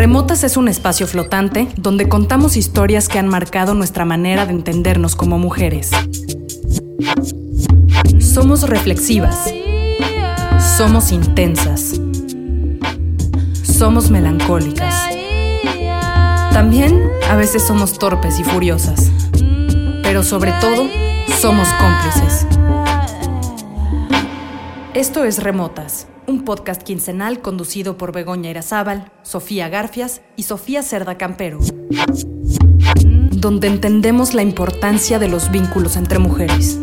Remotas es un espacio flotante donde contamos historias que han marcado nuestra manera de entendernos como mujeres. Somos reflexivas. Somos intensas. Somos melancólicas. También a veces somos torpes y furiosas. Pero sobre todo, somos cómplices. Esto es Remotas, un podcast quincenal conducido por Begoña Irazábal, Sofía Garfias y Sofía Cerda Campero, donde entendemos la importancia de los vínculos entre mujeres.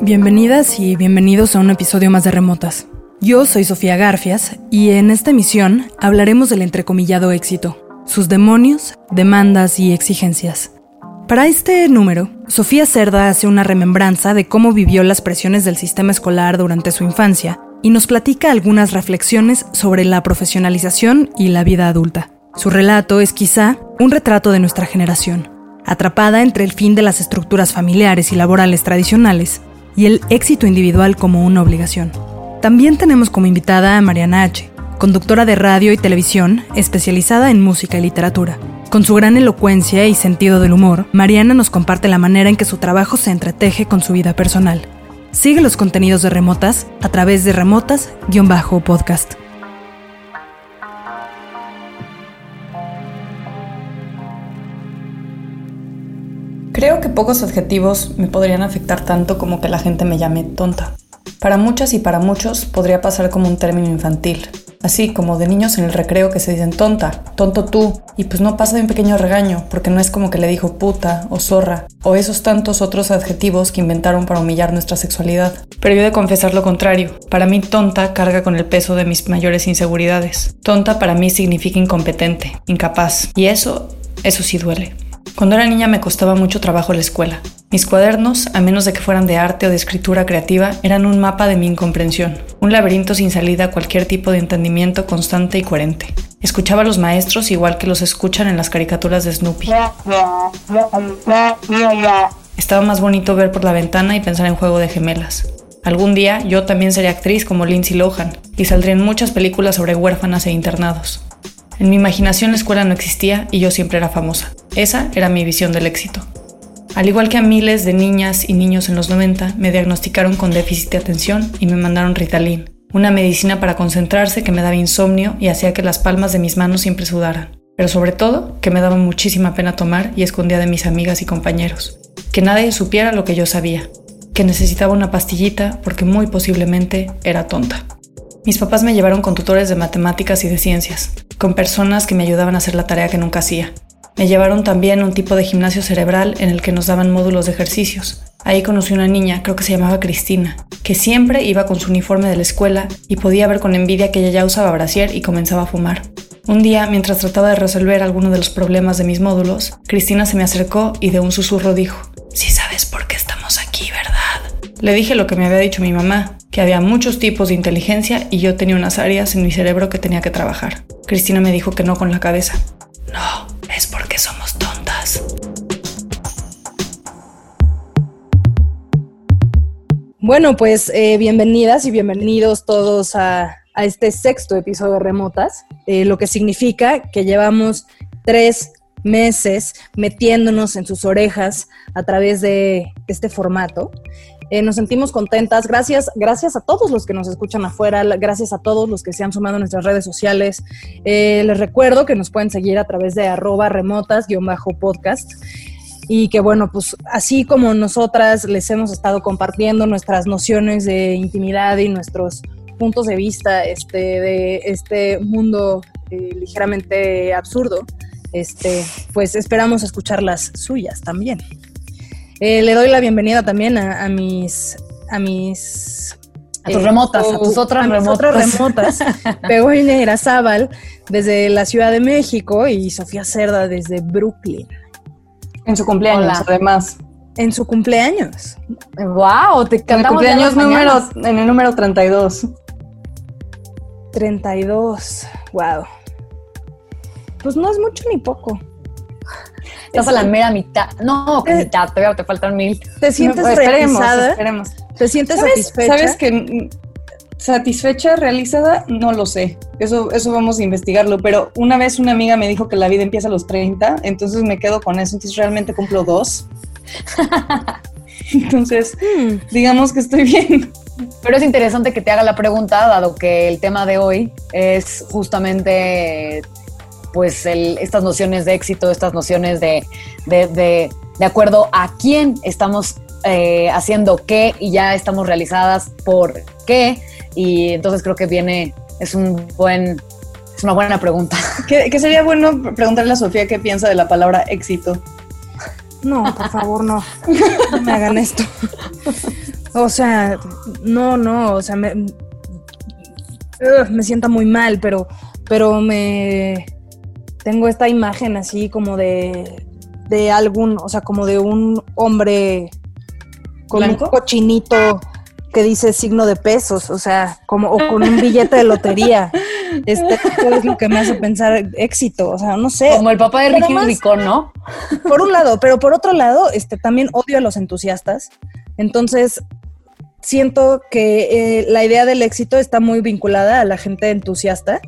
Bienvenidas y bienvenidos a un episodio más de Remotas. Yo soy Sofía Garfias y en esta emisión hablaremos del entrecomillado éxito, sus demonios, demandas y exigencias. Para este número, Sofía Cerda hace una remembranza de cómo vivió las presiones del sistema escolar durante su infancia y nos platica algunas reflexiones sobre la profesionalización y la vida adulta. Su relato es quizá un retrato de nuestra generación, atrapada entre el fin de las estructuras familiares y laborales tradicionales y el éxito individual como una obligación. También tenemos como invitada a Mariana H., conductora de radio y televisión especializada en música y literatura. Con su gran elocuencia y sentido del humor, Mariana nos comparte la manera en que su trabajo se entreteje con su vida personal. Sigue los contenidos de Remotas a través de remotas-podcast. Creo que pocos adjetivos me podrían afectar tanto como que la gente me llame tonta. Para muchas y para muchos podría pasar como un término infantil, así como de niños en el recreo que se dicen tonta, tonto tú, y pues no pasa de un pequeño regaño, porque no es como que le dijo puta o zorra, o esos tantos otros adjetivos que inventaron para humillar nuestra sexualidad. Pero yo de confesar lo contrario, para mí tonta carga con el peso de mis mayores inseguridades. Tonta para mí significa incompetente, incapaz, y eso, eso sí duele. Cuando era niña me costaba mucho trabajo la escuela. Mis cuadernos, a menos de que fueran de arte o de escritura creativa, eran un mapa de mi incomprensión, un laberinto sin salida a cualquier tipo de entendimiento constante y coherente. Escuchaba a los maestros igual que los escuchan en las caricaturas de Snoopy. Estaba más bonito ver por la ventana y pensar en juego de gemelas. Algún día yo también seré actriz como Lindsay Lohan y saldré en muchas películas sobre huérfanas e internados. En mi imaginación la escuela no existía y yo siempre era famosa. Esa era mi visión del éxito. Al igual que a miles de niñas y niños en los 90, me diagnosticaron con déficit de atención y me mandaron Ritalin, una medicina para concentrarse que me daba insomnio y hacía que las palmas de mis manos siempre sudaran. Pero sobre todo, que me daba muchísima pena tomar y escondía de mis amigas y compañeros. Que nadie supiera lo que yo sabía. Que necesitaba una pastillita porque muy posiblemente era tonta. Mis papás me llevaron con tutores de matemáticas y de ciencias, con personas que me ayudaban a hacer la tarea que nunca hacía. Me llevaron también un tipo de gimnasio cerebral en el que nos daban módulos de ejercicios. Ahí conocí una niña, creo que se llamaba Cristina, que siempre iba con su uniforme de la escuela y podía ver con envidia que ella ya usaba brasier y comenzaba a fumar. Un día, mientras trataba de resolver alguno de los problemas de mis módulos, Cristina se me acercó y de un susurro dijo, Sí sabes por qué ¿verdad? Le dije lo que me había dicho mi mamá, que había muchos tipos de inteligencia y yo tenía unas áreas en mi cerebro que tenía que trabajar. Cristina me dijo que no con la cabeza. No, es porque somos tontas. Bueno, pues eh, bienvenidas y bienvenidos todos a, a este sexto episodio Remotas, eh, lo que significa que llevamos tres meses metiéndonos en sus orejas a través de este formato. Eh, nos sentimos contentas. Gracias, gracias a todos los que nos escuchan afuera, gracias a todos los que se han sumado a nuestras redes sociales. Eh, les recuerdo que nos pueden seguir a través de arroba remotas-podcast. Y que bueno, pues así como nosotras les hemos estado compartiendo nuestras nociones de intimidad y nuestros puntos de vista este, de este mundo eh, ligeramente absurdo, este, pues esperamos escuchar las suyas también. Eh, le doy la bienvenida también a, mis, a mis a tus remotas, a tus otras remotas. Otras remotas. Begoña Irazábal desde la Ciudad de México y Sofía Cerda desde Brooklyn. En su cumpleaños, además. En su cumpleaños. ¡Wow! Te cantamos en el cumpleaños número, en el número 32. 32. ¡Wow! Pues no es mucho ni poco. Estás a la mera mitad. No, que mitad, todavía te faltan mil. ¿Te sientes pues, realizada? Esperemos. ¿Te sientes satisfecha? ¿Sabes que satisfecha, realizada? No lo sé. Eso, eso vamos a investigarlo. Pero una vez una amiga me dijo que la vida empieza a los 30, entonces me quedo con eso. Entonces realmente cumplo dos. entonces, hmm. digamos que estoy bien. Pero es interesante que te haga la pregunta, dado que el tema de hoy es justamente pues estas nociones de éxito, estas nociones de, de, acuerdo a quién estamos eh, haciendo qué y ya estamos realizadas por qué. Y entonces creo que viene, es un buen, es una buena pregunta. Que, sería bueno preguntarle a Sofía qué piensa de la palabra éxito. No, por favor, no. No me hagan esto. O sea, no, no, o sea, me, me sienta muy mal, pero, pero me, tengo esta imagen así como de, de algún, o sea, como de un hombre con un cochinito que dice signo de pesos, o sea, como o con un billete de lotería. Este es lo que me hace pensar éxito, o sea, no sé. Como el papá de Ricky Ricón, ¿no? Por un lado, pero por otro lado, este también odio a los entusiastas. Entonces, siento que eh, la idea del éxito está muy vinculada a la gente entusiasta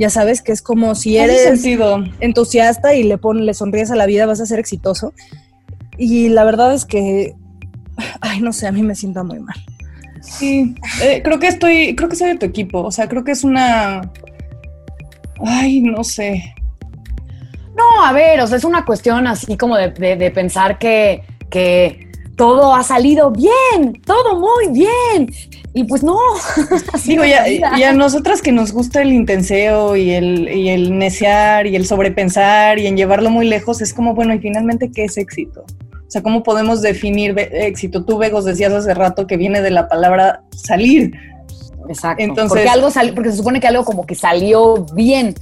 ya sabes que es como si eres entusiasta y le pones, le sonríes a la vida, vas a ser exitoso. Y la verdad es que, ay, no sé, a mí me siento muy mal. Sí, eh, creo que estoy, creo que soy de tu equipo, o sea, creo que es una, ay, no sé. No, a ver, o sea, es una cuestión así como de, de pensar que, que todo ha salido bien, todo muy bien. Y pues no. Digo, ya, y a nosotras que nos gusta el intenseo y el, y el necear y el sobrepensar y en llevarlo muy lejos, es como, bueno, y finalmente, ¿qué es éxito? O sea, ¿cómo podemos definir éxito? Tú, Vegos, decías hace rato que viene de la palabra salir. Exacto. Entonces, porque algo salió, porque se supone que algo como que salió bien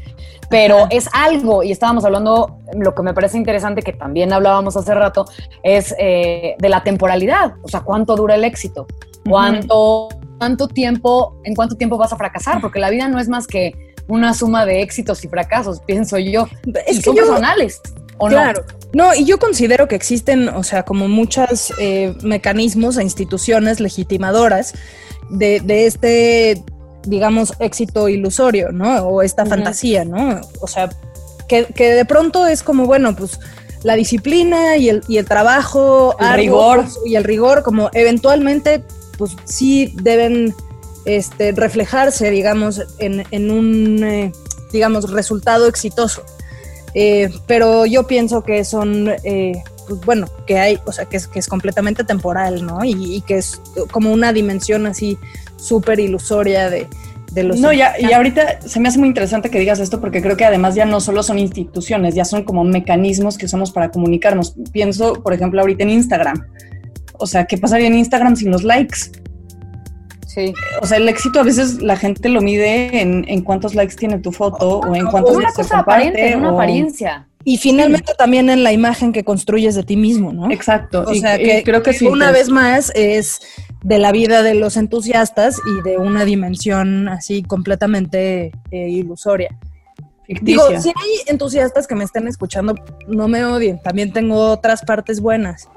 pero es algo, y estábamos hablando, lo que me parece interesante, que también hablábamos hace rato, es eh, de la temporalidad, o sea, cuánto dura el éxito, cuánto, cuánto tiempo, en cuánto tiempo vas a fracasar, porque la vida no es más que una suma de éxitos y fracasos, pienso yo, es que son personales. ¿O claro. No? y yo considero que existen, o sea, como muchos eh, mecanismos e instituciones legitimadoras de, de este digamos, éxito ilusorio, ¿no? O esta fantasía, ¿no? O sea, que, de pronto es como, bueno, pues la disciplina y el, y el trabajo, el rigor. y el rigor, como eventualmente, pues sí deben este, reflejarse, digamos, en, un, eh, digamos, resultado exitoso. Eh, pero yo pienso que son, eh, pues bueno, que hay, o sea, que es, que es completamente temporal, ¿no? Y, y que es como una dimensión así súper ilusoria de, de los... No, ya, y ahorita se me hace muy interesante que digas esto porque creo que además ya no solo son instituciones, ya son como mecanismos que usamos para comunicarnos. Pienso, por ejemplo, ahorita en Instagram. O sea, ¿qué pasaría en Instagram sin los likes? Sí. O sea, el éxito a veces la gente lo mide en, en cuántos likes tiene tu foto o en cuántos una cosa aparente, una apariencia. Y finalmente también en la imagen que construyes de ti mismo, ¿no? Exacto. O sea, que, creo que, una vez más es de la vida de los entusiastas y de una dimensión así completamente eh, ilusoria. Digo, si hay entusiastas que me estén escuchando, no me odien, también tengo otras partes buenas.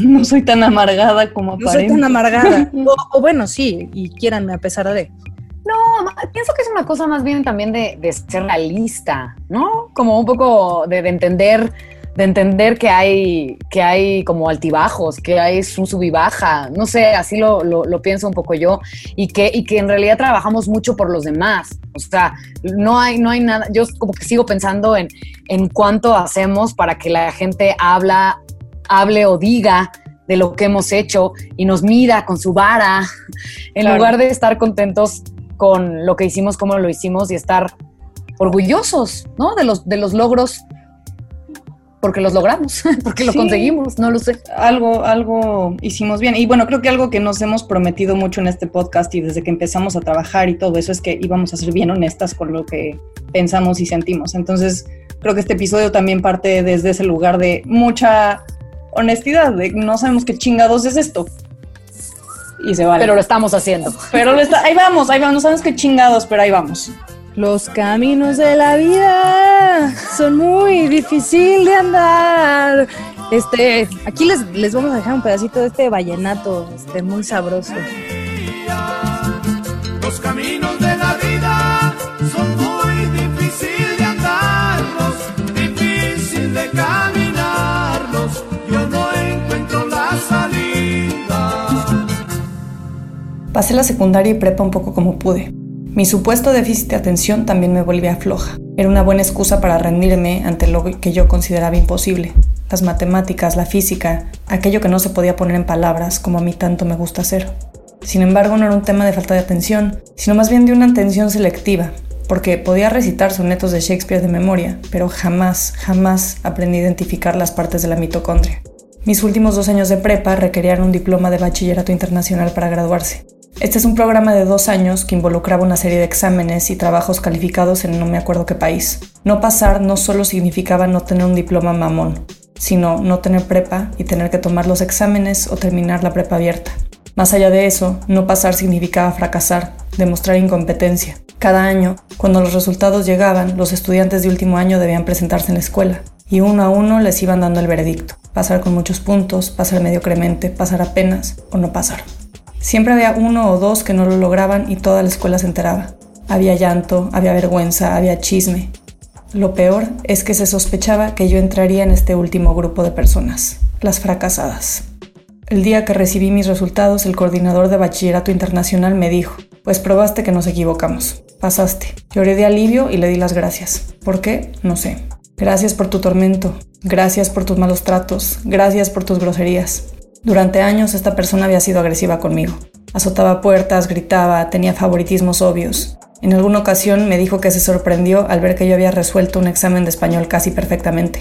no soy tan amargada como No soy tan amargada. o, bueno, sí, y quieranme a pesar de. No, pienso que es una cosa más bien también de, ser realista, ¿no? Como un poco de entender de entender que hay, que hay como altibajos, que hay un sub y baja, no sé, así lo, lo, pienso un poco yo, y que, y que en realidad trabajamos mucho por los demás. O sea, no hay, no hay nada, yo como que sigo pensando en, en cuánto hacemos para que la gente habla, hable o diga de lo que hemos hecho y nos mida con su vara, en lugar de estar contentos con lo que hicimos, cómo lo hicimos y estar orgullosos, ¿no? De los, de los logros porque los logramos, porque lo conseguimos, no lo sé. Algo, algo hicimos bien. Y bueno, creo que algo que nos hemos prometido mucho en este podcast y desde que empezamos a trabajar y todo eso es que íbamos a ser bien honestas con lo que pensamos y sentimos. Entonces, creo que este episodio también parte desde ese lugar de mucha honestidad, de no sabemos qué chingados es esto. Y se vale. Pero lo estamos haciendo. Pero ahí vamos, ahí vamos, no sabemos qué chingados, pero ahí vamos. Los caminos de la vida son muy difíciles de andar. Este, aquí les, les vamos a dejar un pedacito de este vallenato, este, muy sabroso. Pasé la secundaria y prepa un poco como pude. Mi supuesto déficit de atención también me volvía floja. Era una buena excusa para rendirme ante lo que yo consideraba imposible. Las matemáticas, la física, aquello que no se podía poner en palabras como a mí tanto me gusta hacer. Sin embargo, no era un tema de falta de atención, sino más bien de una atención selectiva, porque podía recitar sonetos de Shakespeare de memoria, pero jamás, jamás aprendí a identificar las partes de la mitocondria. Mis últimos dos años de prepa requerían un diploma de bachillerato internacional para graduarse. Este es un programa de dos años que involucraba una serie de exámenes y trabajos calificados en no me acuerdo qué país. No pasar no solo significaba no tener un diploma mamón, sino no tener prepa y tener que tomar los exámenes o terminar la prepa abierta. Más allá de eso, no pasar significaba fracasar, demostrar incompetencia. Cada año, cuando los resultados llegaban, los estudiantes de último año debían presentarse en la escuela, y uno a uno les iban dando el veredicto. Pasar con muchos puntos, pasar mediocremente, pasar apenas o no pasar. Siempre había uno o dos que no lo lograban y toda la escuela se enteraba. Había llanto, había vergüenza, había chisme. Lo peor es que se sospechaba que yo entraría en este último grupo de personas, las fracasadas. El día que recibí mis resultados, el coordinador de bachillerato internacional me dijo, pues probaste que nos equivocamos, pasaste. Lloré de alivio y le di las gracias. ¿Por qué? No sé. Gracias por tu tormento, gracias por tus malos tratos, gracias por tus groserías. Durante años esta persona había sido agresiva conmigo. Azotaba puertas, gritaba, tenía favoritismos obvios. En alguna ocasión me dijo que se sorprendió al ver que yo había resuelto un examen de español casi perfectamente.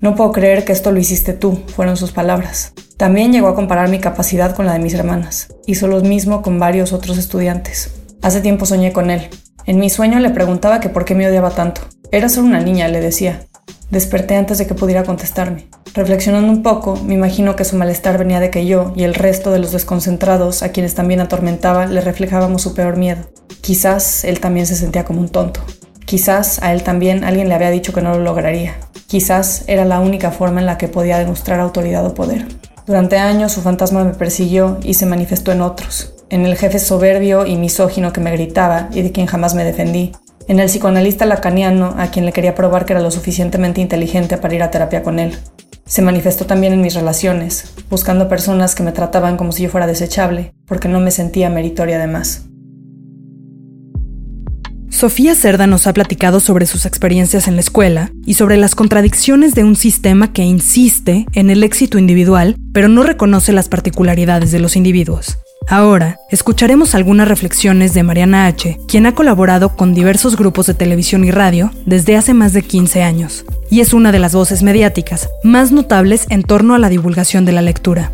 No puedo creer que esto lo hiciste tú, fueron sus palabras. También llegó a comparar mi capacidad con la de mis hermanas. Hizo lo mismo con varios otros estudiantes. Hace tiempo soñé con él. En mi sueño le preguntaba que por qué me odiaba tanto. Era solo una niña, le decía. Desperté antes de que pudiera contestarme. Reflexionando un poco, me imagino que su malestar venía de que yo y el resto de los desconcentrados, a quienes también atormentaba, le reflejábamos su peor miedo. Quizás él también se sentía como un tonto. Quizás a él también alguien le había dicho que no lo lograría. Quizás era la única forma en la que podía demostrar autoridad o poder. Durante años su fantasma me persiguió y se manifestó en otros. En el jefe soberbio y misógino que me gritaba y de quien jamás me defendí, en el psicoanalista lacaniano a quien le quería probar que era lo suficientemente inteligente para ir a terapia con él. Se manifestó también en mis relaciones, buscando personas que me trataban como si yo fuera desechable, porque no me sentía meritoria de más. Sofía Cerda nos ha platicado sobre sus experiencias en la escuela y sobre las contradicciones de un sistema que insiste en el éxito individual, pero no reconoce las particularidades de los individuos. Ahora, escucharemos algunas reflexiones de Mariana H., quien ha colaborado con diversos grupos de televisión y radio desde hace más de 15 años, y es una de las voces mediáticas más notables en torno a la divulgación de la lectura.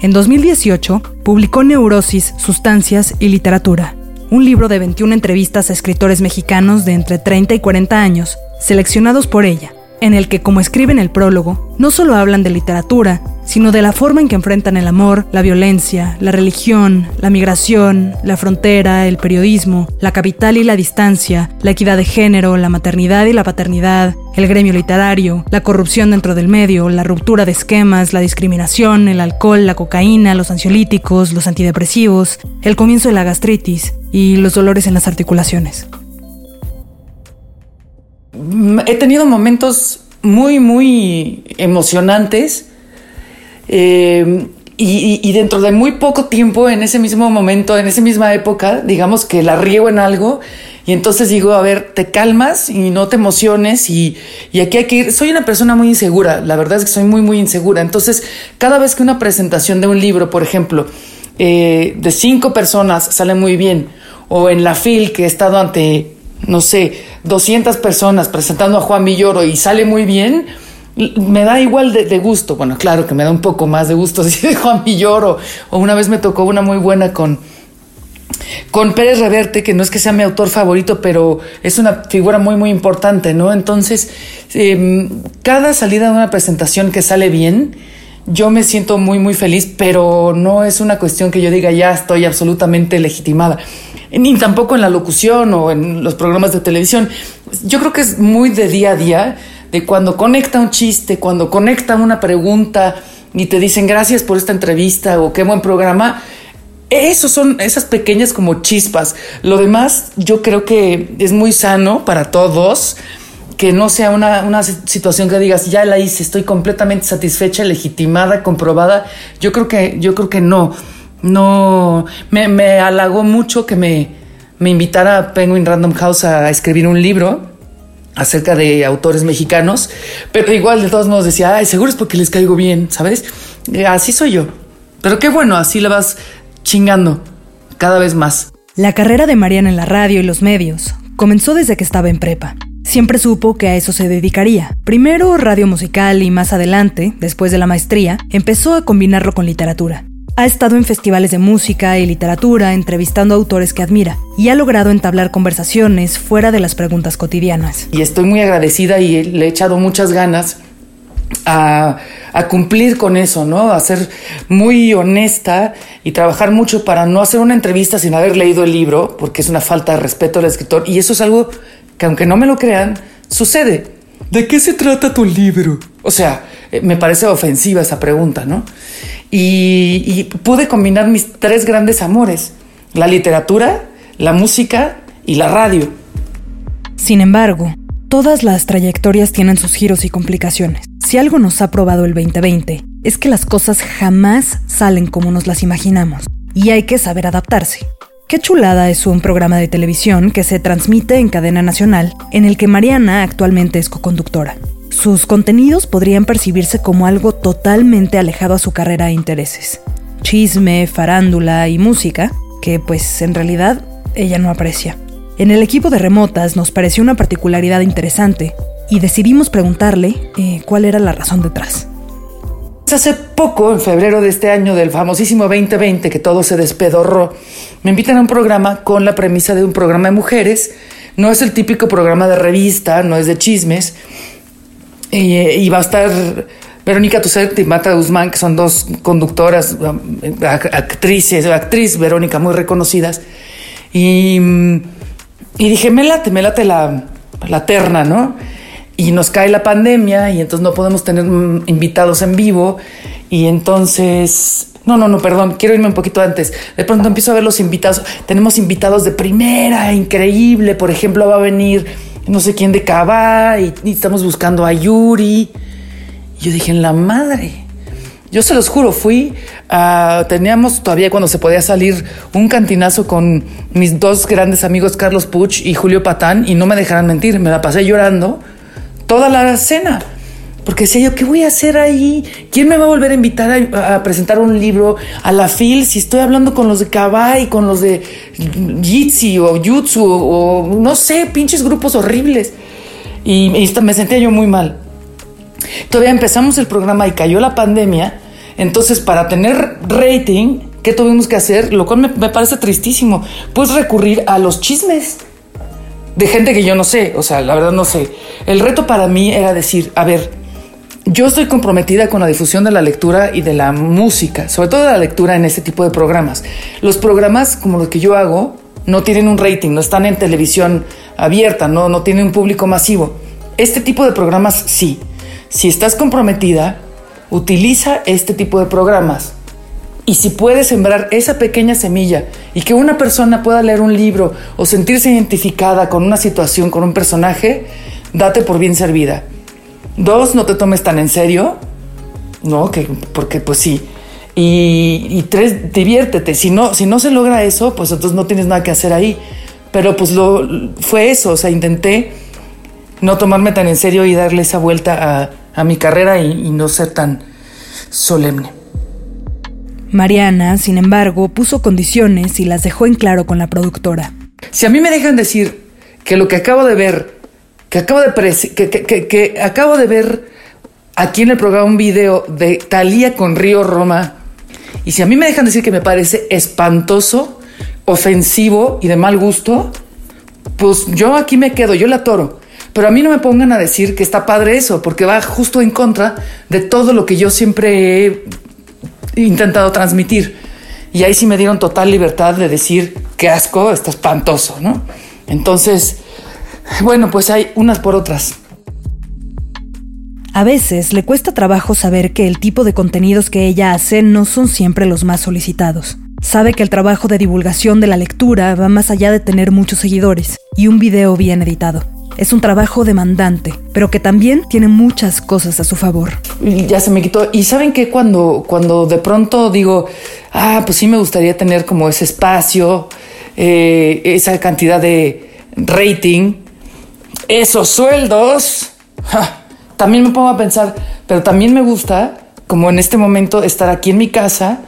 En 2018, publicó Neurosis, Sustancias y Literatura, un libro de 21 entrevistas a escritores mexicanos de entre 30 y 40 años, seleccionados por ella, en el que, como escribe en el prólogo, no solo hablan de literatura, sino de la forma en que enfrentan el amor, la violencia, la religión, la migración, la frontera, el periodismo, la capital y la distancia, la equidad de género, la maternidad y la paternidad, el gremio literario, la corrupción dentro del medio, la ruptura de esquemas, la discriminación, el alcohol, la cocaína, los ansiolíticos, los antidepresivos, el comienzo de la gastritis y los dolores en las articulaciones. He tenido momentos muy, muy emocionantes. Eh, y, dentro de muy poco tiempo, en ese mismo momento, en esa misma época, digamos que la riego en algo y entonces digo, a ver, te calmas y no te emociones y, y, aquí hay que ir. Soy una persona muy insegura, la verdad es que soy muy, muy insegura. Entonces, cada vez que una presentación de un libro, por ejemplo, eh, de cinco personas sale muy bien, o en la FIL que he estado ante, no sé, 200 personas presentando a Juan Villoro y sale muy bien, me da igual de, gusto. Bueno, claro que me da un poco más de gusto si dejo a mi lloro. O una vez me tocó una muy buena con, con Pérez Reverte, que no es que sea mi autor favorito, pero es una figura muy, muy importante, ¿no? Entonces, em, cada salida de una presentación que sale bien, yo me siento muy, muy feliz, pero no es una cuestión que yo diga ya estoy absolutamente legitimada. Ni tampoco en la locución o en los programas de televisión. Yo creo que es muy de día a día de cuando conecta un chiste, cuando conecta una pregunta y te dicen gracias por esta entrevista o qué buen programa. Esos son esas pequeñas como chispas. Lo demás yo creo que es muy sano para todos que no sea una, una, situación que digas ya la hice, estoy completamente satisfecha, legitimada, comprobada. Yo creo que, yo creo que no. No, me, me halagó mucho que me, me invitara Penguin Random House a escribir un libro acerca de autores mexicanos, pero igual de todos modos decía, ay, seguro es porque les caigo bien, ¿sabes? Así soy yo. Pero qué bueno, así la vas chingando cada vez más. La carrera de Mariana en la radio y los medios comenzó desde que estaba en prepa. Siempre supo que a eso se dedicaría. Primero radio musical y más adelante, después de la maestría, empezó a combinarlo con literatura. Ha estado en festivales de música y literatura, entrevistando autores que admira, y ha logrado entablar conversaciones fuera de las preguntas cotidianas. Y estoy muy agradecida y le he echado muchas ganas a, cumplir con eso, ¿no? A ser muy honesta y trabajar mucho para no hacer una entrevista sin haber leído el libro, porque es una falta de respeto al escritor. Y eso es algo que, aunque no me lo crean, sucede. ¿De qué se trata tu libro? O sea, eh, me parece ofensiva esa pregunta, ¿no? y, pude combinar mis tres grandes amores, la literatura, la música y la radio. Sin embargo, todas las trayectorias tienen sus giros y complicaciones. Si algo nos ha probado el 2020, es que las cosas jamás salen como nos las imaginamos, y hay que saber adaptarse. Qué chulada es un programa de televisión que se transmite en cadena nacional, en el que Mariana actualmente es coconductora. Sus contenidos podrían percibirse como algo totalmente alejado a su carrera e intereses. Chisme, farándula y música, que pues en realidad ella no aprecia. En el equipo de remotas nos pareció una particularidad interesante y decidimos preguntarle eh, cuál era la razón detrás. Hace poco, en febrero de este año del famosísimo 2020, que todo se despedorró, me invitan a un programa con la premisa de un programa de mujeres. No es el típico programa de revista, no es de chismes, y, va a estar Verónica Tucet y Mata Guzmán, que son dos conductoras, um, actrices, actriz Verónica, muy reconocidas. Y, y dije, me late, me late la, la terna, ¿no? Y nos cae la pandemia y entonces no podemos tener mm, invitados en vivo. Y entonces no, no, no, perdón, quiero irme un poquito antes. De pronto empiezo a ver los invitados. Tenemos invitados de primera, increíble. Por ejemplo, va a venir no sé quién de Cabá y, estamos buscando a Yuri. Yo dije, en la madre. Yo se los juro, fui a. Teníamos todavía cuando se podía salir un cantinazo con mis dos grandes amigos, Carlos Puch y Julio Patán, y no me dejarán mentir, me la pasé llorando toda la cena. Porque decía yo, ¿qué voy a hacer ahí? ¿Quién me va a volver a invitar a, presentar un libro a la FIL si estoy hablando con los de Kabai, con los de Jitsi o Jutsu o, no sé, pinches grupos horribles? Y, me sentía yo muy mal. Todavía empezamos el programa y cayó la pandemia. Entonces, para tener rating, ¿qué tuvimos que hacer? Lo cual me, me parece tristísimo. Pues recurrir a los chismes de gente que yo no sé. O sea, la verdad no sé. El reto para mí era decir, a ver, yo estoy comprometida con la difusión de la lectura y de la música, sobre todo de la lectura en este tipo de programas. Los programas como los que yo hago no tienen un rating, no están en televisión abierta, no, no tienen un público masivo. Este tipo de programas sí. Si estás comprometida, utiliza este tipo de programas. Y si puedes sembrar esa pequeña semilla y que una persona pueda leer un libro o sentirse identificada con una situación, con un personaje, date por bien servida. Dos, no te tomes tan en serio, ¿no? Que, porque pues sí. Y, tres, diviértete. Si no, si no se logra eso, pues entonces no tienes nada que hacer ahí. Pero pues lo, fue eso, o sea, intenté no tomarme tan en serio y darle esa vuelta a, mi carrera y, y no ser tan solemne. Mariana, sin embargo, puso condiciones y las dejó en claro con la productora. Si a mí me dejan decir que lo que acabo de ver que acabo de, que, que, acabo de ver aquí en el programa un video de Talía con Río Roma. Y si a mí me dejan decir que me parece espantoso, ofensivo y de mal gusto, pues yo aquí me quedo, yo la toro. Pero a mí no me pongan a decir que está padre eso, porque va justo en contra de todo lo que yo siempre he intentado transmitir. Y ahí sí me dieron total libertad de decir, qué asco, está espantoso, ¿no? Entonces, bueno, pues hay unas por otras. A veces le cuesta trabajo saber que el tipo de contenidos que ella hace no son siempre los más solicitados. Sabe que el trabajo de divulgación de la lectura va más allá de tener muchos seguidores y un video bien editado. Es un trabajo demandante, pero que también tiene muchas cosas a su favor. Ya se me quitó. Y saben que cuando, cuando de pronto digo, ah, pues sí me gustaría tener como ese espacio, eh, esa cantidad de rating, esos sueldos. también me pongo a pensar, pero también me gusta, como en este momento, estar aquí en mi casa,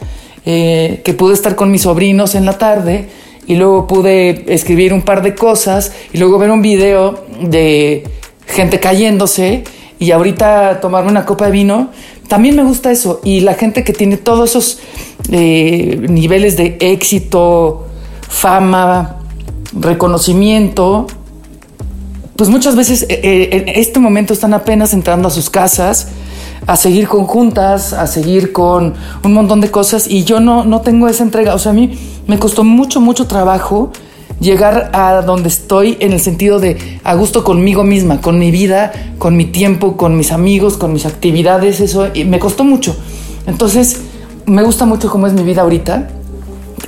eh, que pude estar con mis sobrinos en la tarde y luego pude escribir un par de cosas y luego ver un video de gente cayéndose y ahorita tomarme una copa de vino. También me gusta eso y la gente que tiene todos esos eh, niveles de éxito, fama, reconocimiento, pues muchas veces eh, eh, en este momento están apenas entrando a sus casas a seguir con juntas, a seguir con un montón de cosas y yo no, no tengo esa entrega. O sea, a mí me costó mucho, mucho trabajo llegar a donde estoy en el sentido de a gusto conmigo misma, con mi vida, con mi tiempo, con mis amigos, con mis actividades, eso y me costó mucho. Entonces, me gusta mucho cómo es mi vida ahorita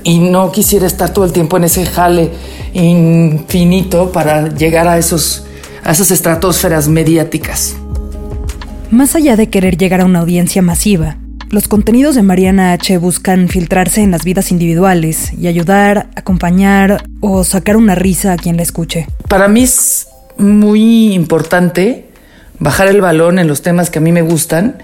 y no quisiera estar todo el tiempo en ese jale infinito para llegar a esos a esas estratosferas mediáticas. Más allá de querer llegar a una audiencia masiva, los contenidos de Mariana H buscan filtrarse en las vidas individuales y ayudar, acompañar o sacar una risa a quien la escuche. Para mí es muy importante bajar el balón en los temas que a mí me gustan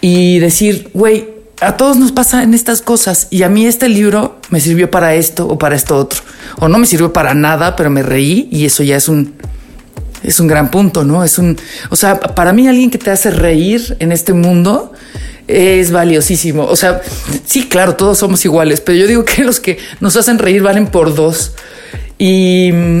y decir, güey, a todos nos pasan estas cosas y a mí este libro me sirvió para esto o para esto otro. O no me sirvió para nada, pero me reí y eso ya es un, es un gran punto, ¿no? Es un, o sea, para mí alguien que te hace reír en este mundo es valiosísimo. O sea, sí, claro, todos somos iguales, pero yo digo que los que nos hacen reír valen por dos. Y mm,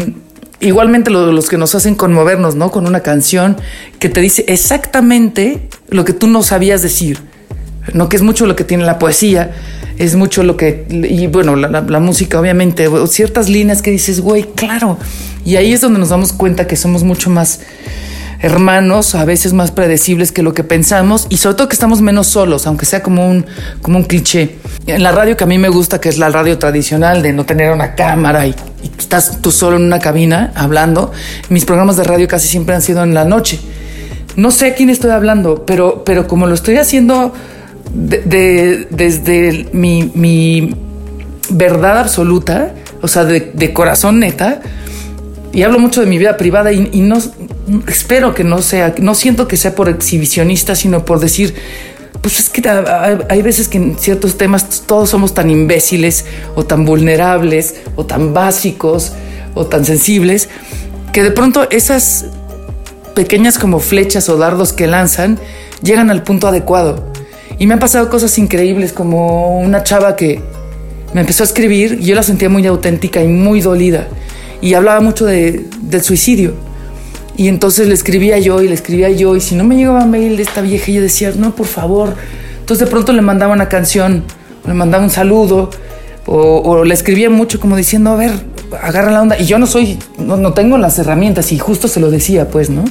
igualmente lo- los que nos hacen conmovernos, ¿no? Con una canción que te dice exactamente lo que tú no sabías decir. No, que es mucho lo que tiene la poesía, es mucho lo que, y bueno, la, la- la música, obviamente, ciertas líneas que dices, güey, claro. Y ahí es donde nos damos cuenta que somos mucho más hermanos, a veces más predecibles que lo que pensamos, y sobre todo que estamos menos solos, aunque sea como un, como un cliché. En la radio que a mí me gusta, que es la radio tradicional, de no tener una cámara y, y estás tú solo en una cabina hablando, mis programas de radio casi siempre han sido en la noche. No sé a quién estoy hablando, pero, pero como lo estoy haciendo de- de- desde mi, mi verdad absoluta, o sea, de, de corazón neta, y hablo mucho de mi vida privada y, y no espero que no sea, no siento que sea por exhibicionista, sino por decir, pues es que hay, hay veces que en ciertos temas todos somos tan imbéciles o tan vulnerables o tan básicos o tan sensibles que de pronto esas pequeñas como flechas o dardos que lanzan llegan al punto adecuado. Y me han pasado cosas increíbles como una chava que me empezó a escribir y yo la sentía muy auténtica y muy dolida. Y hablaba mucho de, del suicidio. Y entonces le escribía yo y le escribía yo. Y si no me llegaba mail de esta vieja, yo decía, no, por favor. Entonces de pronto le mandaba una canción, le mandaba un saludo, o, le escribía mucho como diciendo, a ver, agarra la onda. Y yo no soy, no, no tengo las herramientas y justo se lo decía, pues, ¿no?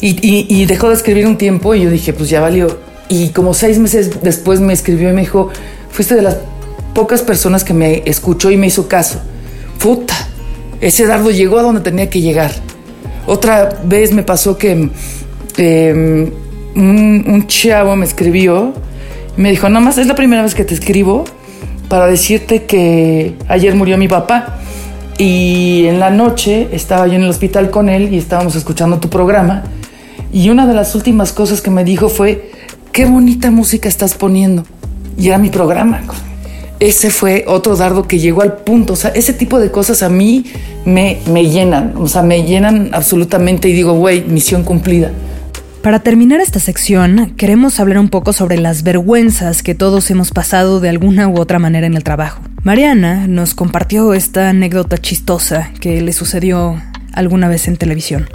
Y- y dejó de escribir un tiempo y yo dije, pues ya valió. Y como seis meses después me escribió y me dijo, fuiste de las pocas personas que me escuchó y me hizo caso. Puta, ese dardo llegó a donde tenía que llegar. Otra vez me pasó que eh, un, un chavo me escribió y me dijo, nomás es la primera vez que te escribo para decirte que ayer murió mi papá. Y en la noche estaba yo en el hospital con él y estábamos escuchando tu programa. Y una de las últimas cosas que me dijo fue, qué bonita música estás poniendo. Y era mi programa. Ese fue otro dardo que llegó al punto. O sea, ese tipo de cosas a mí me, me llenan. O sea, me llenan absolutamente y digo, güey, misión cumplida. Para terminar esta sección, queremos hablar un poco sobre las vergüenzas que todos hemos pasado de alguna u otra manera en el trabajo. Mariana nos compartió esta anécdota chistosa que le sucedió alguna vez en televisión.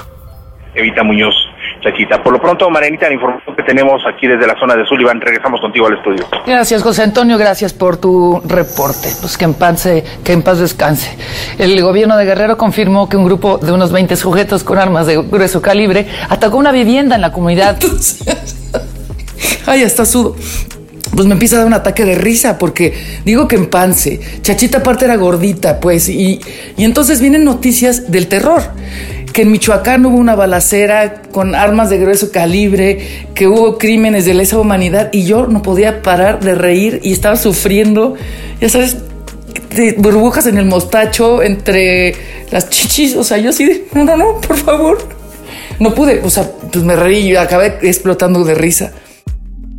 Evita Muñoz, Chachita. Por lo pronto, Marianita, la información que tenemos aquí desde la zona de Sullivan, regresamos contigo al estudio. Gracias, José Antonio, gracias por tu reporte. Pues que en paz, que en paz descanse. El gobierno de Guerrero confirmó que un grupo de unos 20 sujetos con armas de grueso calibre atacó una vivienda en la comunidad. Ay, hasta sudo pues me empieza a dar un ataque de risa porque digo que en pance. Chachita aparte era gordita, pues, y, y entonces vienen noticias del terror que en Michoacán hubo una balacera con armas de grueso calibre, que hubo crímenes de lesa humanidad y yo no podía parar de reír y estaba sufriendo, ya sabes, burbujas en el mostacho, entre las chichis, o sea, yo así no, no, no, por favor. No pude, o sea, pues me reí y acabé explotando de risa.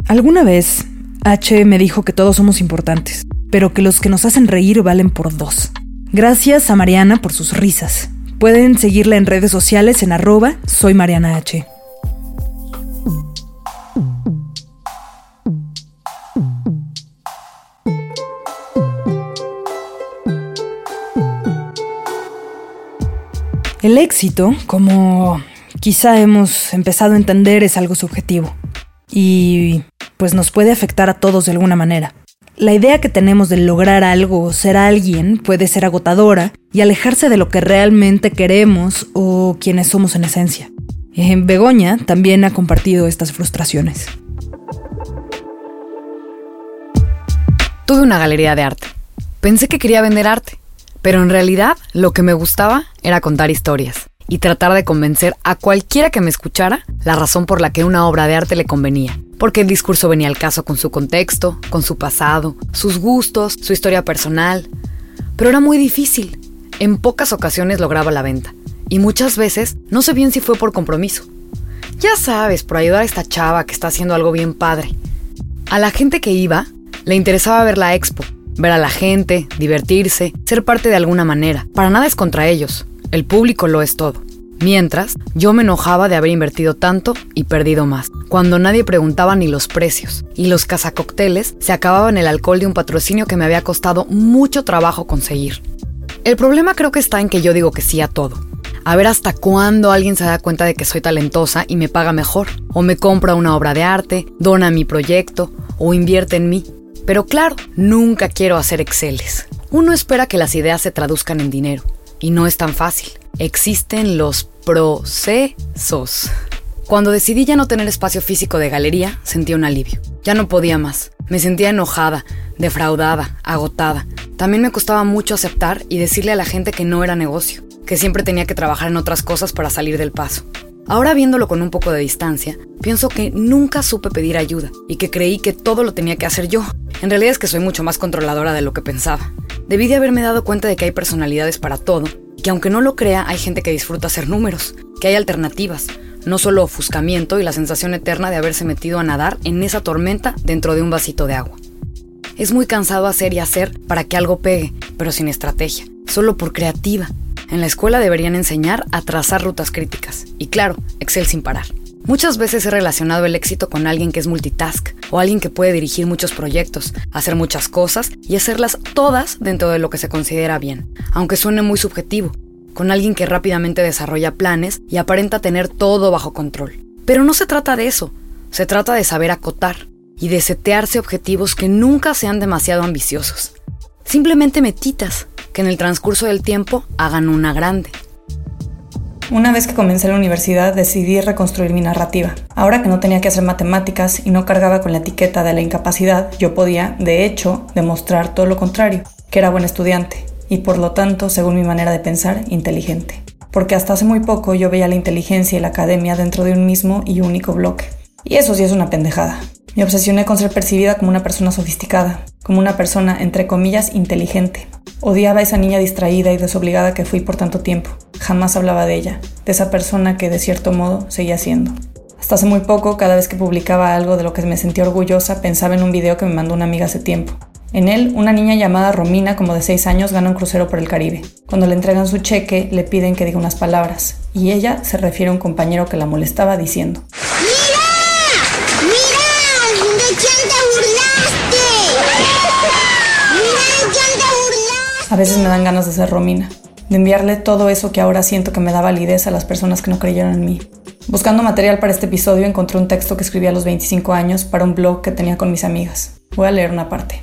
Alguna vez, H me dijo que todos somos importantes, pero que los que nos hacen reír valen por dos. Gracias a Mariana por sus risas. Pueden seguirla en redes sociales en arroba soy Mariana H. El éxito, como quizá hemos empezado a entender, es algo subjetivo y pues nos puede afectar a todos de alguna manera. La idea que tenemos de lograr algo o ser alguien puede ser agotadora y alejarse de lo que realmente queremos o quienes somos en esencia. Eh, Begoña también ha compartido estas frustraciones. Tuve una galería de arte. Pensé que quería vender arte, pero en realidad lo que me gustaba era contar historias y tratar de convencer a cualquiera que me escuchara la razón por la que una obra de arte le convenía. Porque el discurso venía al caso con su contexto, con su pasado, sus gustos, su historia personal. Pero era muy difícil. En pocas ocasiones lograba la venta. Y muchas veces no sé bien si fue por compromiso. Ya sabes, por ayudar a esta chava que está haciendo algo bien padre. A la gente que iba, le interesaba ver la expo, ver a la gente, divertirse, ser parte de alguna manera. Para nada es contra ellos. El público lo es todo. Mientras, yo me enojaba de haber invertido tanto y perdido más, cuando nadie preguntaba ni los precios, y los cazacocteles se acababan el alcohol de un patrocinio que me había costado mucho trabajo conseguir. El problema creo que está en que yo digo que sí a todo. A ver hasta cuándo alguien se da cuenta de que soy talentosa y me paga mejor, o me compra una obra de arte, dona mi proyecto, o invierte en mí. Pero claro, nunca quiero hacer Exceles. Uno espera que las ideas se traduzcan en dinero y no es tan fácil. Existen los procesos. Cuando decidí ya no tener espacio físico de galería, sentí un alivio. Ya no podía más. Me sentía enojada, defraudada, agotada. También me costaba mucho aceptar y decirle a la gente que no era negocio, que siempre tenía que trabajar en otras cosas para salir del paso. Ahora viéndolo con un poco de distancia, pienso que nunca supe pedir ayuda y que creí que todo lo tenía que hacer yo. En realidad es que soy mucho más controladora de lo que pensaba. Debí de haberme dado cuenta de que hay personalidades para todo, y que aunque no lo crea, hay gente que disfruta hacer números, que hay alternativas, no solo ofuscamiento y la sensación eterna de haberse metido a nadar en esa tormenta dentro de un vasito de agua. Es muy cansado hacer y hacer para que algo pegue, pero sin estrategia, solo por creativa. En la escuela deberían enseñar a trazar rutas críticas, y claro, Excel sin parar. Muchas veces he relacionado el éxito con alguien que es multitask o alguien que puede dirigir muchos proyectos, hacer muchas cosas y hacerlas todas dentro de lo que se considera bien, aunque suene muy subjetivo, con alguien que rápidamente desarrolla planes y aparenta tener todo bajo control. Pero no se trata de eso, se trata de saber acotar y de setearse objetivos que nunca sean demasiado ambiciosos. Simplemente metitas que en el transcurso del tiempo hagan una grande. Una vez que comencé la universidad decidí reconstruir mi narrativa. Ahora que no tenía que hacer matemáticas y no cargaba con la etiqueta de la incapacidad, yo podía, de hecho, demostrar todo lo contrario, que era buen estudiante y por lo tanto, según mi manera de pensar, inteligente. Porque hasta hace muy poco yo veía la inteligencia y la academia dentro de un mismo y único bloque. Y eso sí es una pendejada. Me obsesioné con ser percibida como una persona sofisticada, como una persona, entre comillas, inteligente. Odiaba a esa niña distraída y desobligada que fui por tanto tiempo. Jamás hablaba de ella, de esa persona que de cierto modo seguía siendo. Hasta hace muy poco, cada vez que publicaba algo de lo que me sentía orgullosa, pensaba en un video que me mandó una amiga hace tiempo. En él, una niña llamada Romina, como de 6 años, gana un crucero por el Caribe. Cuando le entregan su cheque, le piden que diga unas palabras, y ella se refiere a un compañero que la molestaba diciendo: A veces me dan ganas de ser Romina, de enviarle todo eso que ahora siento que me da validez a las personas que no creyeron en mí. Buscando material para este episodio encontré un texto que escribí a los 25 años para un blog que tenía con mis amigas. Voy a leer una parte.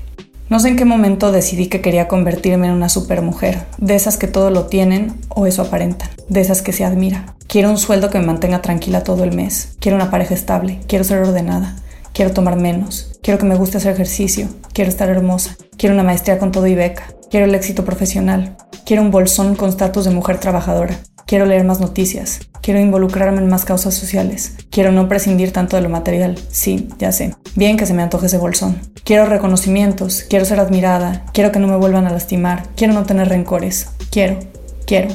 No sé en qué momento decidí que quería convertirme en una supermujer, de esas que todo lo tienen o eso aparentan, de esas que se admira. Quiero un sueldo que me mantenga tranquila todo el mes, quiero una pareja estable, quiero ser ordenada, quiero tomar menos, quiero que me guste hacer ejercicio, quiero estar hermosa, quiero una maestría con todo y beca, quiero el éxito profesional, quiero un bolsón con estatus de mujer trabajadora, quiero leer más noticias, quiero involucrarme en más causas sociales, quiero no prescindir tanto de lo material, sí, ya sé, bien que se me antoje ese bolsón. Quiero reconocimientos, quiero ser admirada, quiero que no me vuelvan a lastimar, quiero no tener rencores, quiero, quiero,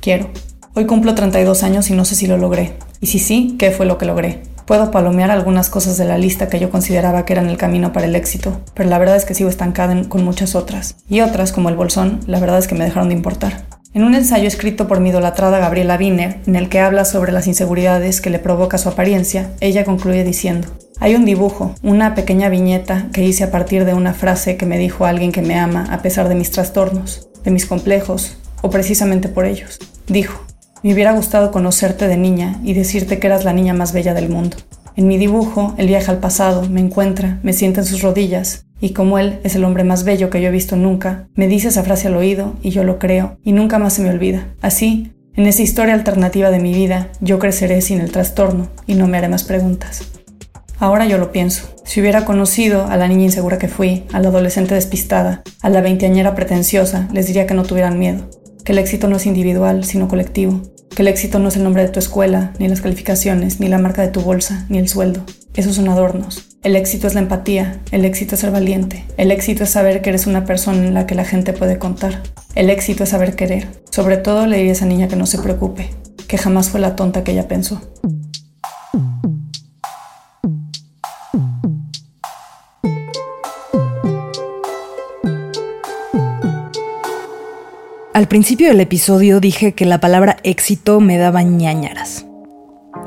quiero. Hoy cumplo 32 años y no sé si lo logré. Y si sí, ¿qué fue lo que logré? Puedo palomear algunas cosas de la lista que yo consideraba que eran el camino para el éxito, pero la verdad es que sigo estancada con muchas otras. Y otras, como el bolsón, la verdad es que me dejaron de importar. En un ensayo escrito por mi idolatrada Gabriela Wiener, en el que habla sobre las inseguridades que le provoca su apariencia, ella concluye diciendo, hay un dibujo, una pequeña viñeta que hice a partir de una frase que me dijo alguien que me ama a pesar de mis trastornos, de mis complejos, o precisamente por ellos. Dijo, me hubiera gustado conocerte de niña y decirte que eras la niña más bella del mundo. En mi dibujo, él viaja al pasado, me encuentra, me sienta en sus rodillas, y como él es el hombre más bello que yo he visto nunca, me dice esa frase al oído y yo lo creo, y nunca más se me olvida. Así, en esa historia alternativa de mi vida, yo creceré sin el trastorno y no me haré más preguntas. Ahora yo lo pienso. Si hubiera conocido a la niña insegura que fui, a la adolescente despistada, a la veinteañera pretenciosa, les diría que no tuvieran miedo, que el éxito no es individual, sino colectivo, que el éxito no es el nombre de tu escuela, ni las calificaciones, ni la marca de tu bolsa, ni el sueldo. Esos son adornos. El éxito es la empatía, el éxito es ser valiente, el éxito es saber que eres una persona en la que la gente puede contar. El éxito es saber querer. Sobre todo le diría a esa niña que no se preocupe, que jamás fue la tonta que ella pensó. Al principio del episodio dije que la palabra éxito me daba ñañaras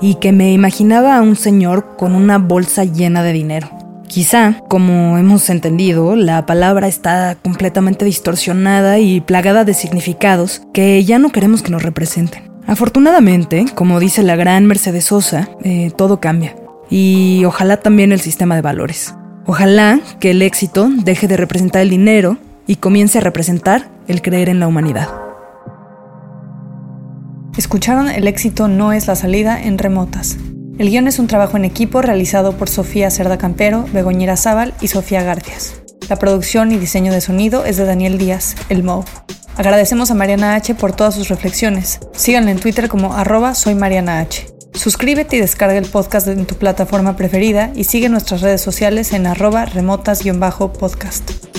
y que me imaginaba a un señor con una bolsa llena de dinero. Quizá, como hemos entendido, la palabra está completamente distorsionada y plagada de significados que ya no queremos que nos representen. Afortunadamente, como dice la gran Mercedes Sosa, eh, todo cambia. Y ojalá también el sistema de valores. Ojalá que el éxito deje de representar el dinero y comience a representar el creer en la humanidad. Escucharon El éxito no es la salida en remotas. El guion es un trabajo en equipo realizado por Sofía Cerda Campero, Begoñera Zaval y Sofía Garcias. La producción y diseño de sonido es de Daniel Díaz, el Mo. Agradecemos a Mariana H por todas sus reflexiones. Síganla en Twitter como arroba soy Mariana. Suscríbete y descarga el podcast en tu plataforma preferida y sigue nuestras redes sociales en arroba remotas-podcast.